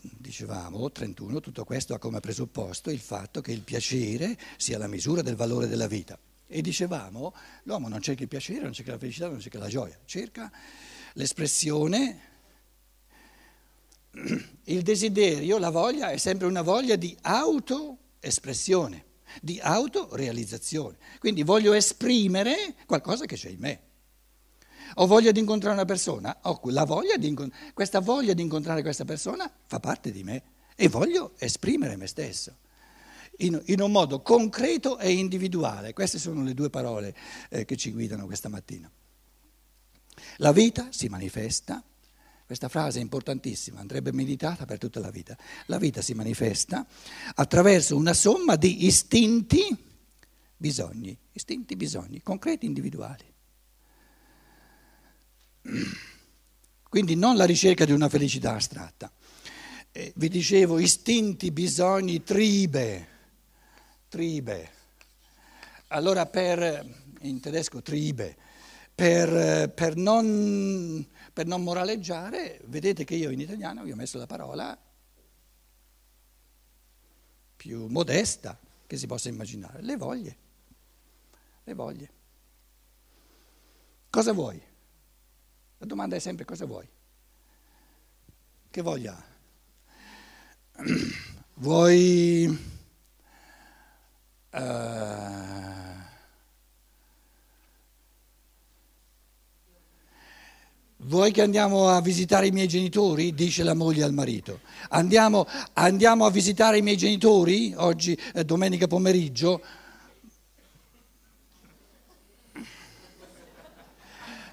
dicevamo, 31, tutto questo ha come presupposto il fatto che il piacere sia la misura del valore della vita. E dicevamo, l'uomo non cerca il piacere, non cerca la felicità, non cerca la gioia, cerca l'espressione, il desiderio, la voglia è sempre una voglia di autoespressione, di autorealizzazione. Quindi voglio esprimere qualcosa che c'è in me. Ho voglia di incontrare una persona, ho voglia incont- questa voglia di incontrare questa persona fa parte di me e voglio esprimere me stesso in, in un modo concreto e individuale. Queste sono le due parole eh, che ci guidano questa mattina. La vita si manifesta, questa frase è importantissima, andrebbe meditata per tutta la vita. La vita si manifesta attraverso una somma di istinti, bisogni, istinti, bisogni, concreti, individuali. Quindi non la ricerca di una felicità astratta. Eh, vi dicevo istinti, bisogni, tribe, tribe. Allora per, in tedesco tribe, per, per, non, per non moraleggiare, vedete che io in italiano vi ho messo la parola più modesta che si possa immaginare, le voglie. Le voglie. Cosa vuoi? La domanda è sempre cosa vuoi? Che voglia? Vuoi... Uh, vuoi che andiamo a visitare i miei genitori? Dice la moglie al marito. Andiamo, andiamo a visitare i miei genitori oggi, eh, domenica pomeriggio?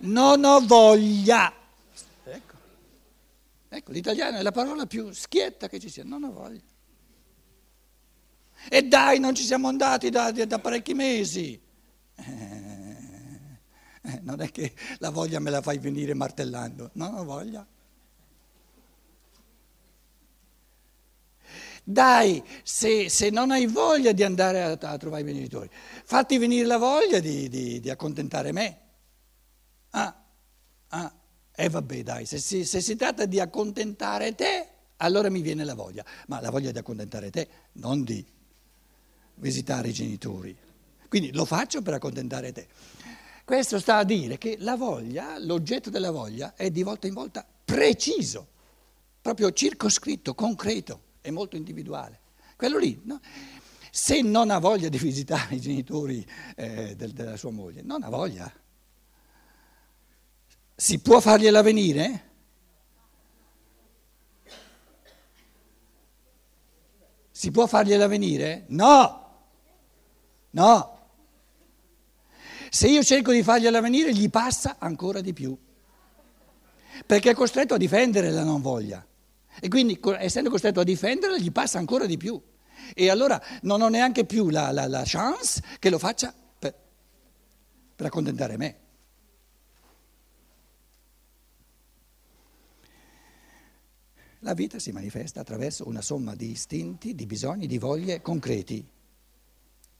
Non ho voglia. Ecco. ecco, l'italiano è la parola più schietta che ci sia, non ho voglia. E dai, non ci siamo andati da, da parecchi mesi. Eh, eh, non è che la voglia me la fai venire martellando, non ho voglia. Dai, se, se, non hai voglia di andare a, a, trovare i genitori, fatti venire la voglia di, di, di accontentare me. Ah, ah, e eh vabbè dai, se si, se si tratta di accontentare te, allora mi viene la voglia, ma la voglia di accontentare te, non di visitare i genitori. Quindi lo faccio per accontentare te. Questo sta a dire che la voglia, l'oggetto della voglia, è di volta in volta preciso, proprio circoscritto, concreto e molto individuale. Quello lì, no? se non ha voglia di visitare i genitori eh, del, della sua moglie, non ha voglia. Si può fargliela venire? Si può fargliela venire? No, no. Se io cerco di fargliela venire, gli passa ancora di più, perché è costretto a difendere la non voglia. E quindi, essendo costretto a difenderla, gli passa ancora di più. E allora non ho neanche più la, la, la chance che lo faccia per, per accontentare me. La vita si manifesta attraverso una somma di istinti, di bisogni, di voglie concreti.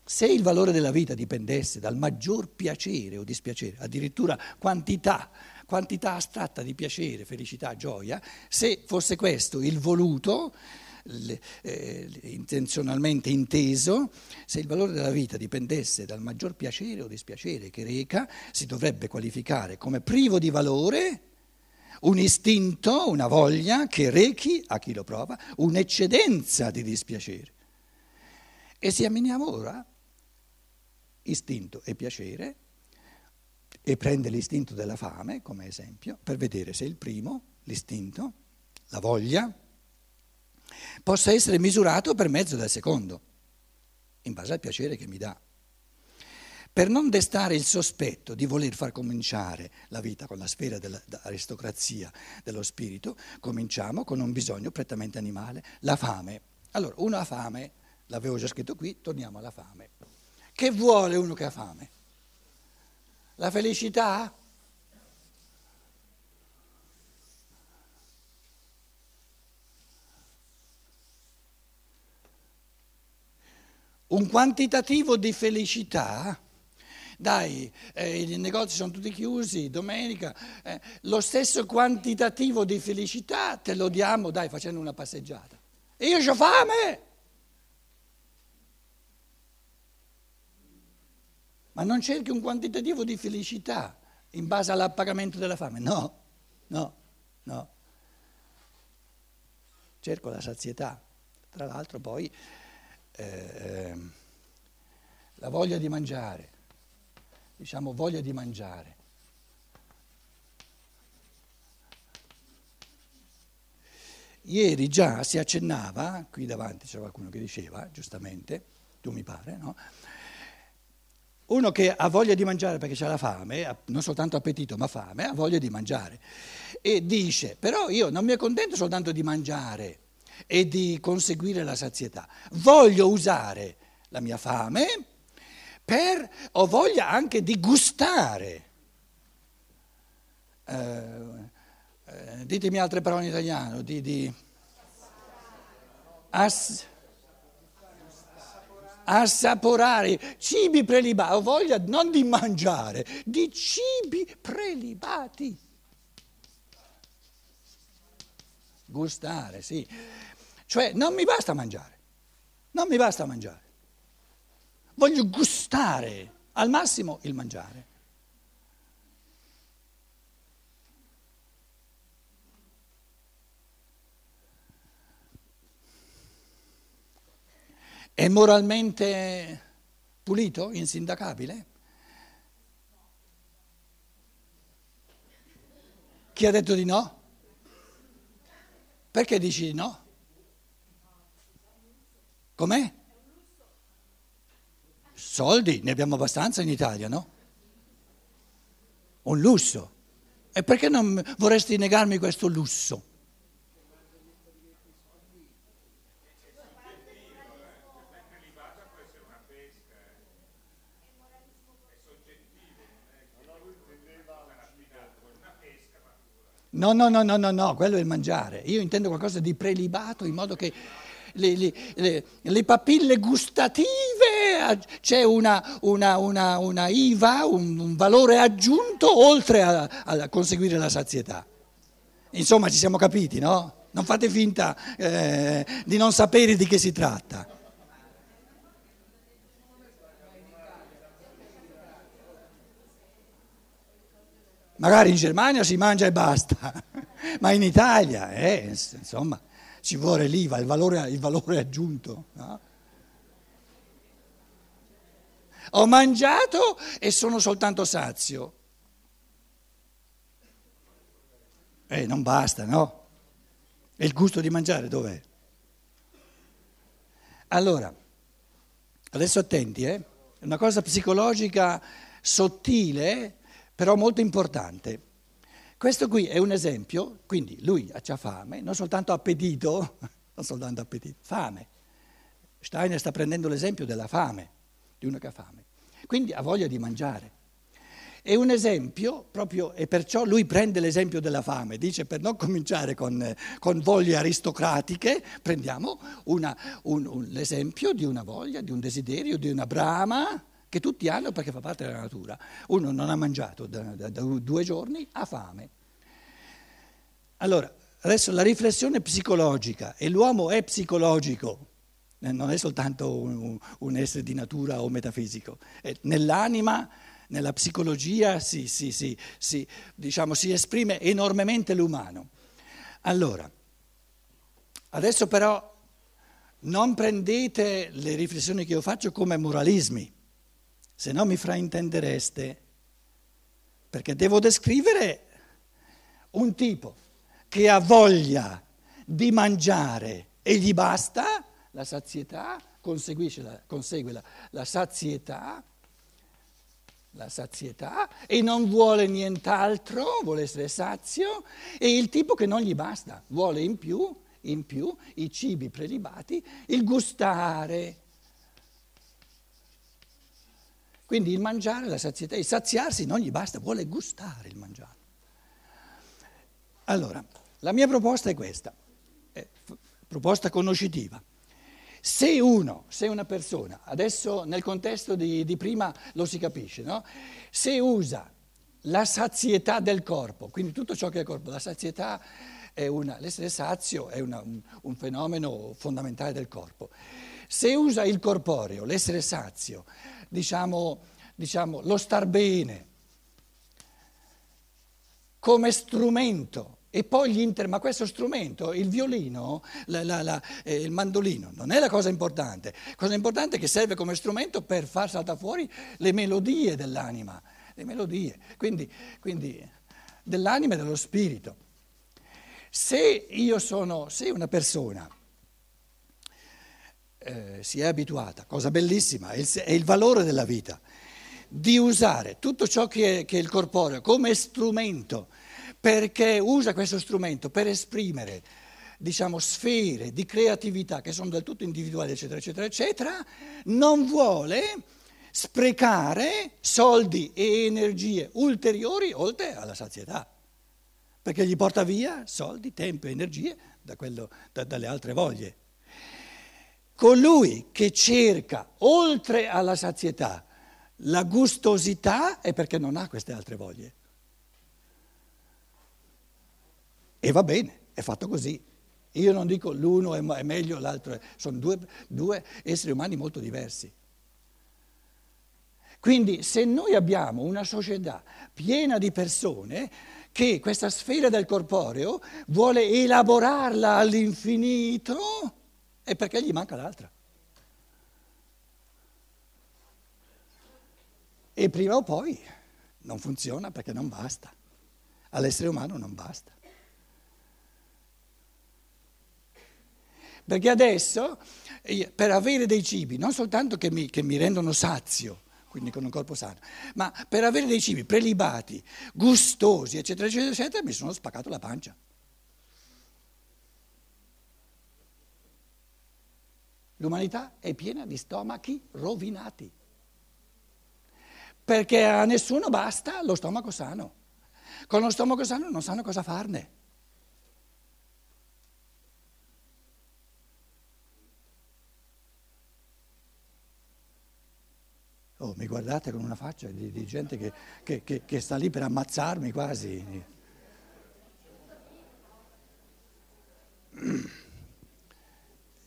Se il valore della vita dipendesse dal maggior piacere o dispiacere, addirittura quantità, quantità astratta di piacere, felicità, gioia, se fosse questo il voluto, eh, intenzionalmente inteso, se il valore della vita dipendesse dal maggior piacere o dispiacere che reca, si dovrebbe qualificare come privo di valore un istinto, una voglia che rechi a chi lo prova un'eccedenza di dispiacere. Esaminiamo ora istinto e piacere e prende l'istinto della fame come esempio per vedere se il primo, l'istinto, la voglia, possa essere misurato per mezzo del secondo, in base al piacere che mi dà. Per non destare il sospetto di voler far cominciare la vita con la sfera dell'aristocrazia dello spirito, cominciamo con un bisogno prettamente animale, la fame. Allora, uno ha fame, l'avevo già scritto qui, torniamo alla fame. Che vuole uno che ha fame? La felicità? Un quantitativo di felicità dai, eh, i negozi sono tutti chiusi, domenica, eh, lo stesso quantitativo di felicità te lo diamo, dai, facendo una passeggiata. E io ho fame! Ma non cerchi un quantitativo di felicità in base all'appagamento della fame, no, no, no. Cerco la sazietà. Tra l'altro poi eh, la voglia di mangiare, diciamo voglia di mangiare. Ieri già si accennava, qui davanti c'era qualcuno che diceva, giustamente, tu mi pare, no? Uno che ha voglia di mangiare perché ha la fame, non soltanto appetito ma fame, ha voglia di mangiare. E dice, però io non mi accontento soltanto di mangiare e di conseguire la sazietà, voglio usare la mia fame per, ho voglia anche di gustare. Eh, eh, ditemi altre parole in italiano, di... di ass, assaporare cibi prelibati, ho voglia non di mangiare, di cibi prelibati. Gustare, sì. Cioè non mi basta mangiare, non mi basta mangiare. Voglio gustare al massimo il mangiare. È moralmente pulito, insindacabile? Chi ha detto di no? Perché dici di no? Com'è? Soldi, ne abbiamo abbastanza in Italia, no? Un lusso. E perché non vorresti negarmi questo lusso? No, no, no, no, no, no, quello è il mangiare. Io intendo qualcosa di prelibato in modo che le, le, le, le papille gustative, c'è una, una, una, una IVA, un, un, valore aggiunto oltre a, a, conseguire la sazietà. Insomma, ci siamo capiti, no? Non fate finta eh, di non sapere di che si tratta. Magari in Germania si mangia e basta, ma in Italia, eh, insomma, ci vuole l'IVA, il valore, il valore aggiunto. No? Ho mangiato e sono soltanto sazio. Eh, non basta, no? E il gusto di mangiare dov'è? Allora, adesso attenti, eh? È una cosa psicologica sottile però molto importante. Questo qui è un esempio, quindi lui ha fame, non soltanto appetito, non soltanto appetito, fame. Steiner sta prendendo l'esempio della fame, di uno che ha fame. Quindi ha voglia di mangiare. È un esempio proprio, e perciò lui prende l'esempio della fame, dice per non cominciare con, con voglie aristocratiche, prendiamo una, un, un, l'esempio di una voglia, di un desiderio, di una brama, che tutti hanno perché fa parte della natura. Uno non ha mangiato da, da, da due giorni, ha fame. Allora, adesso la riflessione psicologica, e l'uomo è psicologico, non è soltanto un, un essere di natura o metafisico, è nell'anima, nella psicologia si, si, si, si, diciamo, si esprime enormemente l'umano. Allora, adesso però non prendete le riflessioni che io faccio come moralismi se no mi fraintendereste, perché devo descrivere un tipo che ha voglia di mangiare e gli basta la sazietà, consegue la, la sazietà, la sazietà e non vuole nient'altro, vuole essere sazio, e il tipo che non gli basta, vuole in più, in più i cibi prelibati, il gustare quindi il mangiare, la sazietà, il saziarsi non gli basta, vuole gustare il mangiare. Allora, la mia proposta è questa, è proposta conoscitiva. Se uno, se una persona, adesso nel contesto di, di prima lo si capisce, no? se usa la sazietà del corpo, quindi tutto ciò che è corpo, la sazietà è una, l'essere sazio è una, un, un fenomeno fondamentale del corpo. Se usa il corporeo, l'essere sazio, diciamo, diciamo lo star bene, come strumento e poi gli inter... Ma questo strumento, il violino, la, la, la, eh, il mandolino, non è la cosa importante. La cosa importante è che serve come strumento per far saltare fuori le melodie dell'anima, le melodie, quindi, quindi dell'anima e dello spirito. Se io sono, se una persona eh, si è abituata, cosa bellissima, è il, è il, valore della vita, di usare tutto ciò che è, che è il corporeo come strumento, perché usa questo strumento per esprimere diciamo, sfere di creatività che sono del tutto individuali, eccetera, eccetera, eccetera, non vuole sprecare soldi e energie ulteriori oltre alla sazietà perché gli porta via soldi, tempo e energie da quello, da, dalle altre voglie. Colui che cerca, oltre alla sazietà, la gustosità è perché non ha queste altre voglie. E va bene, è fatto così. Io non dico l'uno è meglio, l'altro è... Sono due, due esseri umani molto diversi. Quindi se noi abbiamo una società piena di persone che questa sfera del corporeo vuole elaborarla all'infinito è perché gli manca l'altra. E prima o poi non funziona perché non basta. All'essere umano non basta. Perché adesso, per avere dei cibi, non soltanto che mi, che mi rendono sazio, quindi con un corpo sano. Ma per avere dei cibi prelibati, gustosi, eccetera, eccetera, eccetera, mi sono spaccato la pancia. L'umanità è piena di stomachi rovinati, perché a nessuno basta lo stomaco sano. Con lo stomaco sano non sanno cosa farne. Guardate con una faccia di, di gente che, che, che, che sta lì per ammazzarmi quasi.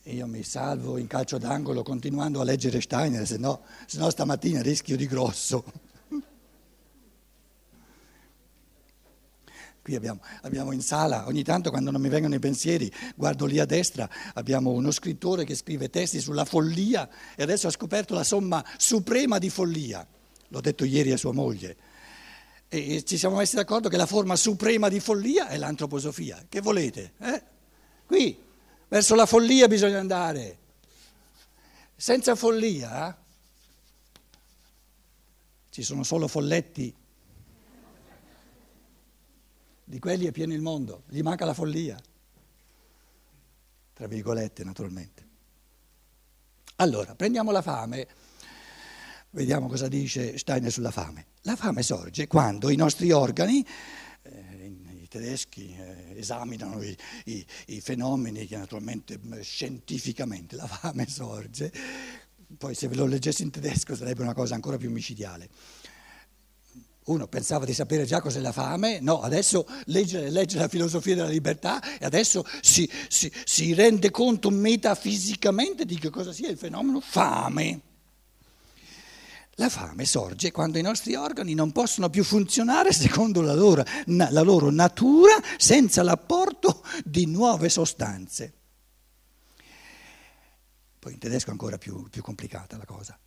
Io mi salvo in calcio d'angolo continuando a leggere Steiner, se no, stamattina rischio di grosso. Qui abbiamo, abbiamo, in sala, ogni tanto quando non mi vengono i pensieri, guardo lì a destra, abbiamo uno scrittore che scrive testi sulla follia e adesso ha scoperto la somma suprema di follia. L'ho detto ieri a sua moglie. E ci siamo messi d'accordo che la forma suprema di follia è l'antroposofia. Che volete? Eh? Qui, verso la follia bisogna andare. Senza follia ci sono solo folletti di quelli è pieno il mondo, gli manca la follia, tra virgolette naturalmente. Allora, prendiamo la fame, vediamo cosa dice Steiner sulla fame. La fame sorge quando i nostri organi, eh, i tedeschi eh, esaminano i, i, i fenomeni che naturalmente scientificamente la fame sorge, poi se ve lo leggessi in tedesco sarebbe una cosa ancora più micidiale uno pensava di sapere già cos'è la fame, no, adesso legge, legge la filosofia della libertà e adesso si, si, si rende conto metafisicamente di che cosa sia il fenomeno fame. La fame sorge quando i nostri organi non possono più funzionare secondo la loro, la loro natura senza l'apporto di nuove sostanze. Poi in tedesco è ancora più, più complicata la cosa.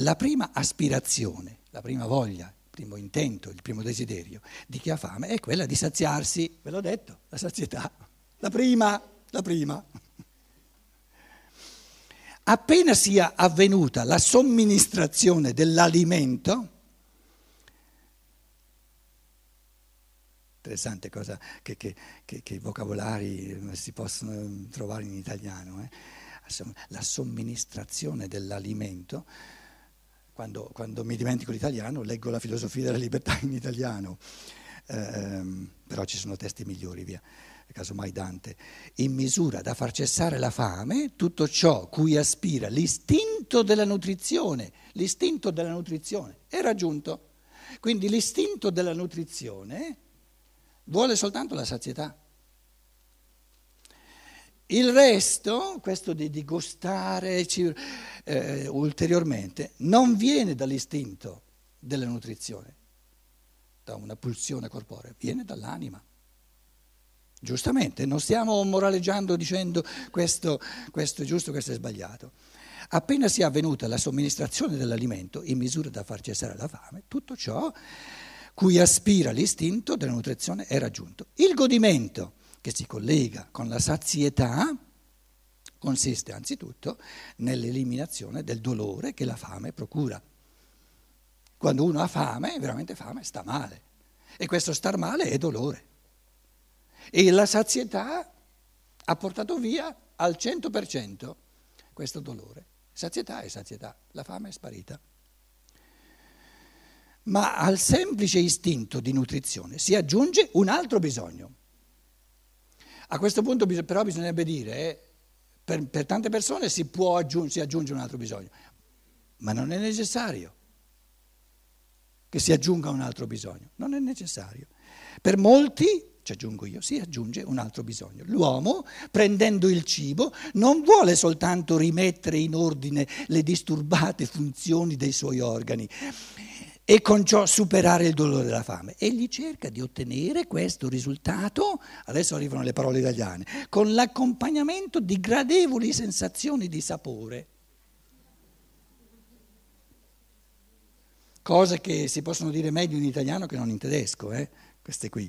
La prima aspirazione, la prima voglia, primo intento, il primo desiderio di chi ha fame è quella di saziarsi, ve l'ho detto, la sazietà, la prima, la prima. Appena sia avvenuta la somministrazione dell'alimento, interessante cosa che, che, che, che, vocabolari si possono trovare in italiano, eh? la somministrazione dell'alimento quando, quando, mi dimentico l'italiano leggo la filosofia della libertà in italiano, eh, però ci sono testi migliori, via. casomai Dante, in misura da far cessare la fame, tutto ciò cui aspira l'istinto della nutrizione, l'istinto della nutrizione è raggiunto. Quindi l'istinto della nutrizione vuole soltanto la sazietà. Il resto, questo di, di gustare eh, ulteriormente, non viene dall'istinto della nutrizione, da una pulsione corporea, viene dall'anima. Giustamente, non stiamo moraleggiando dicendo questo, questo è giusto, questo è sbagliato. Appena sia avvenuta la somministrazione dell'alimento in misura da far cessare la fame, tutto ciò cui aspira l'istinto della nutrizione è raggiunto. Il godimento che si collega con la sazietà consiste anzitutto nell'eliminazione del dolore che la fame procura. Quando uno ha fame, veramente fame, sta male. E questo star male è dolore. E la sazietà ha portato via al 100% questo dolore. Sazietà è sazietà, la fame è sparita. Ma al semplice istinto di nutrizione si aggiunge un altro bisogno. A questo punto però bisognerebbe dire, eh, per, per, tante persone si, aggiung- si aggiunge un altro bisogno, ma non è necessario che si aggiunga un altro bisogno, non è necessario. Per molti ci aggiungo io, si aggiunge un altro bisogno. L'uomo, prendendo il cibo, non vuole soltanto rimettere in ordine le disturbate funzioni dei suoi organi e con ciò superare il dolore della fame. Egli cerca di ottenere questo risultato, adesso arrivano le parole italiane, con l'accompagnamento di gradevoli sensazioni di sapore. Cose che si possono dire meglio in italiano che non in tedesco, eh? queste qui.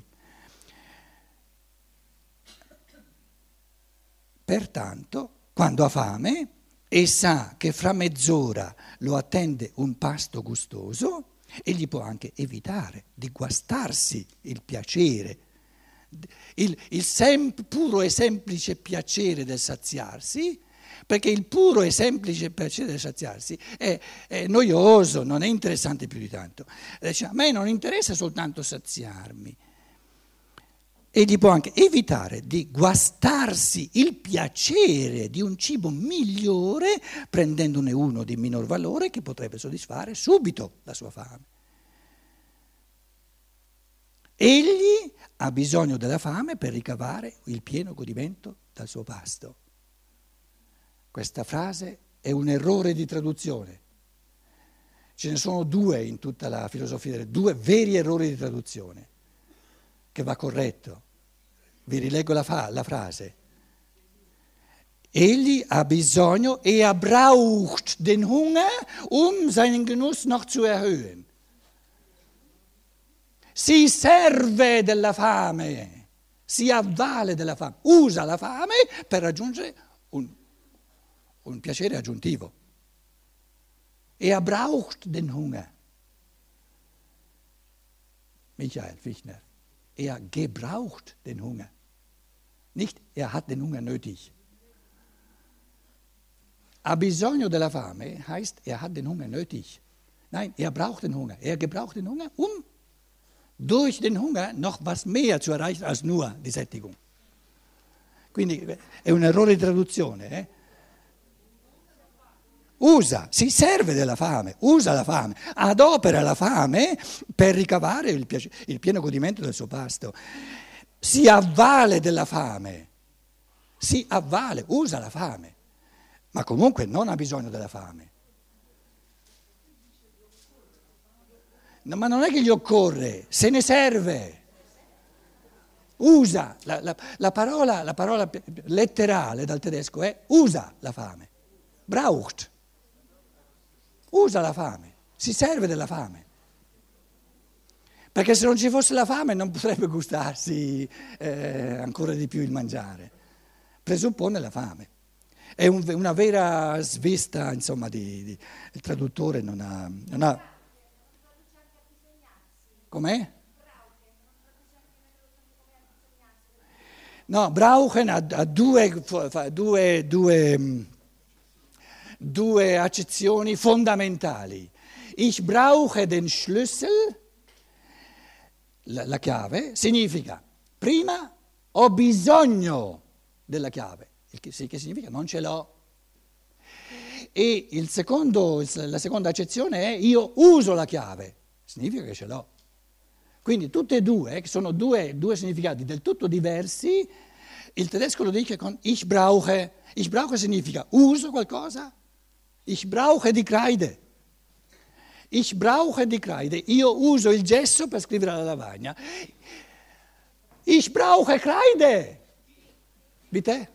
Pertanto, quando ha fame e sa che fra mezz'ora lo attende un pasto gustoso, egli può anche evitare di guastarsi il piacere, il, il sem- puro e semplice piacere del saziarsi, perché il puro e semplice piacere del saziarsi è, è noioso, non è interessante più di tanto. Dice, a me non interessa soltanto saziarmi, egli può anche evitare di guastarsi il piacere di un cibo migliore prendendone uno di minor valore che potrebbe soddisfare subito la sua fame. Egli ha bisogno della fame per ricavare il pieno godimento dal suo pasto. Questa frase è un errore di traduzione. Ce ne sono due in tutta la filosofia, due veri errori di traduzione che va corretto. Vi rileggo la, fa, la frase. Egli ha bisogno e er braucht den Hunger, um seinen Genuss noch zu erhöhen. Si serve della fame, si avvale della fame, usa la fame per raggiungere un, un piacere aggiuntivo. Er braucht den Hunger. Michael Fichtner. Er gebraucht den Hunger. Nicht er hat den Hunger nötig. Ha bisogno della fame heißt, er hat den Hunger nötig. Nein, er braucht den Hunger. Er gebraucht den Hunger, um durch den Hunger noch was mehr zu erreichen als nur die Sättigung. Quindi è un errore di traduzione. Eh? Usa, si serve della fame, usa la fame, adopera la fame per ricavare il, piace, il pieno godimento del suo pasto. Si avvale della fame, si avvale, usa la fame, ma comunque non ha bisogno della fame. No, ma non è che gli occorre, se ne serve. Usa, la, la, la, parola, la parola letterale dal tedesco è usa la fame, braucht usa la fame, si serve della fame. Perché se non ci fosse la fame non potrebbe gustarsi eh, ancora di più il mangiare. Presuppone la fame. È un, una vera svista, insomma, di, di, il traduttore non ha... Non ha com'è? No, Brauchen ha, ha due, due, due due accezioni fondamentali. Ich brauche den Schlüssel, la, la chiave, significa prima ho bisogno della chiave, il che, che significa non ce l'ho. E secondo, la seconda accezione è io uso la chiave, significa che ce l'ho. Quindi tutte e due, che sono due, due significati del tutto diversi, il tedesco lo dice con ich brauche. Ich brauche significa uso qualcosa, ich brauche di Kreide. Ich brauche di Kreide. Io uso il gesso per scrivere la lavagna. Ich brauche Kreide. Bitte?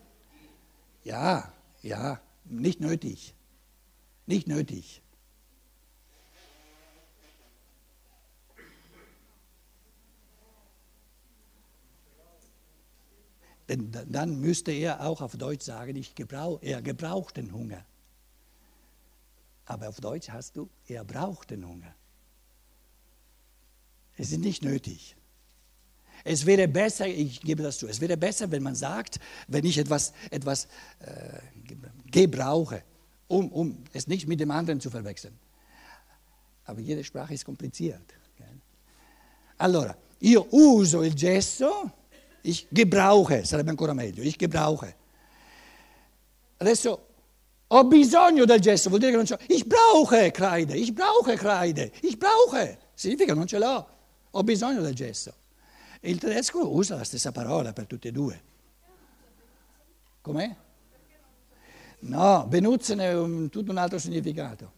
Ja, ja, nicht nötig. Nicht nötig. Denn dann müsste er auch auf Deutsch sagen, ich gebrauch, er gebraucht den Hunger. Aber auf Deutsch hast du, er braucht den Hunger. Es ist nicht nötig. Es wäre besser, ich gebe das zu, es wäre besser, wenn man sagt, wenn ich etwas, etwas äh, gebrauche, um, um es nicht mit dem anderen zu verwechseln. Aber jede Sprache ist kompliziert. Allora, io uso il gesso, ich gebrauche, sarebbe ancora meglio, ich gebrauche. Adesso ho bisogno del gesso, vuol dire che non c'ho. Ich brauche Kreide, ich brauche Kreide, ich brauche. Significa non ce l'ho, ho bisogno del gesso. E il tedesco usa la stessa parola per tutte e due. Com'è? No, benutzen è un, tutto un altro significato.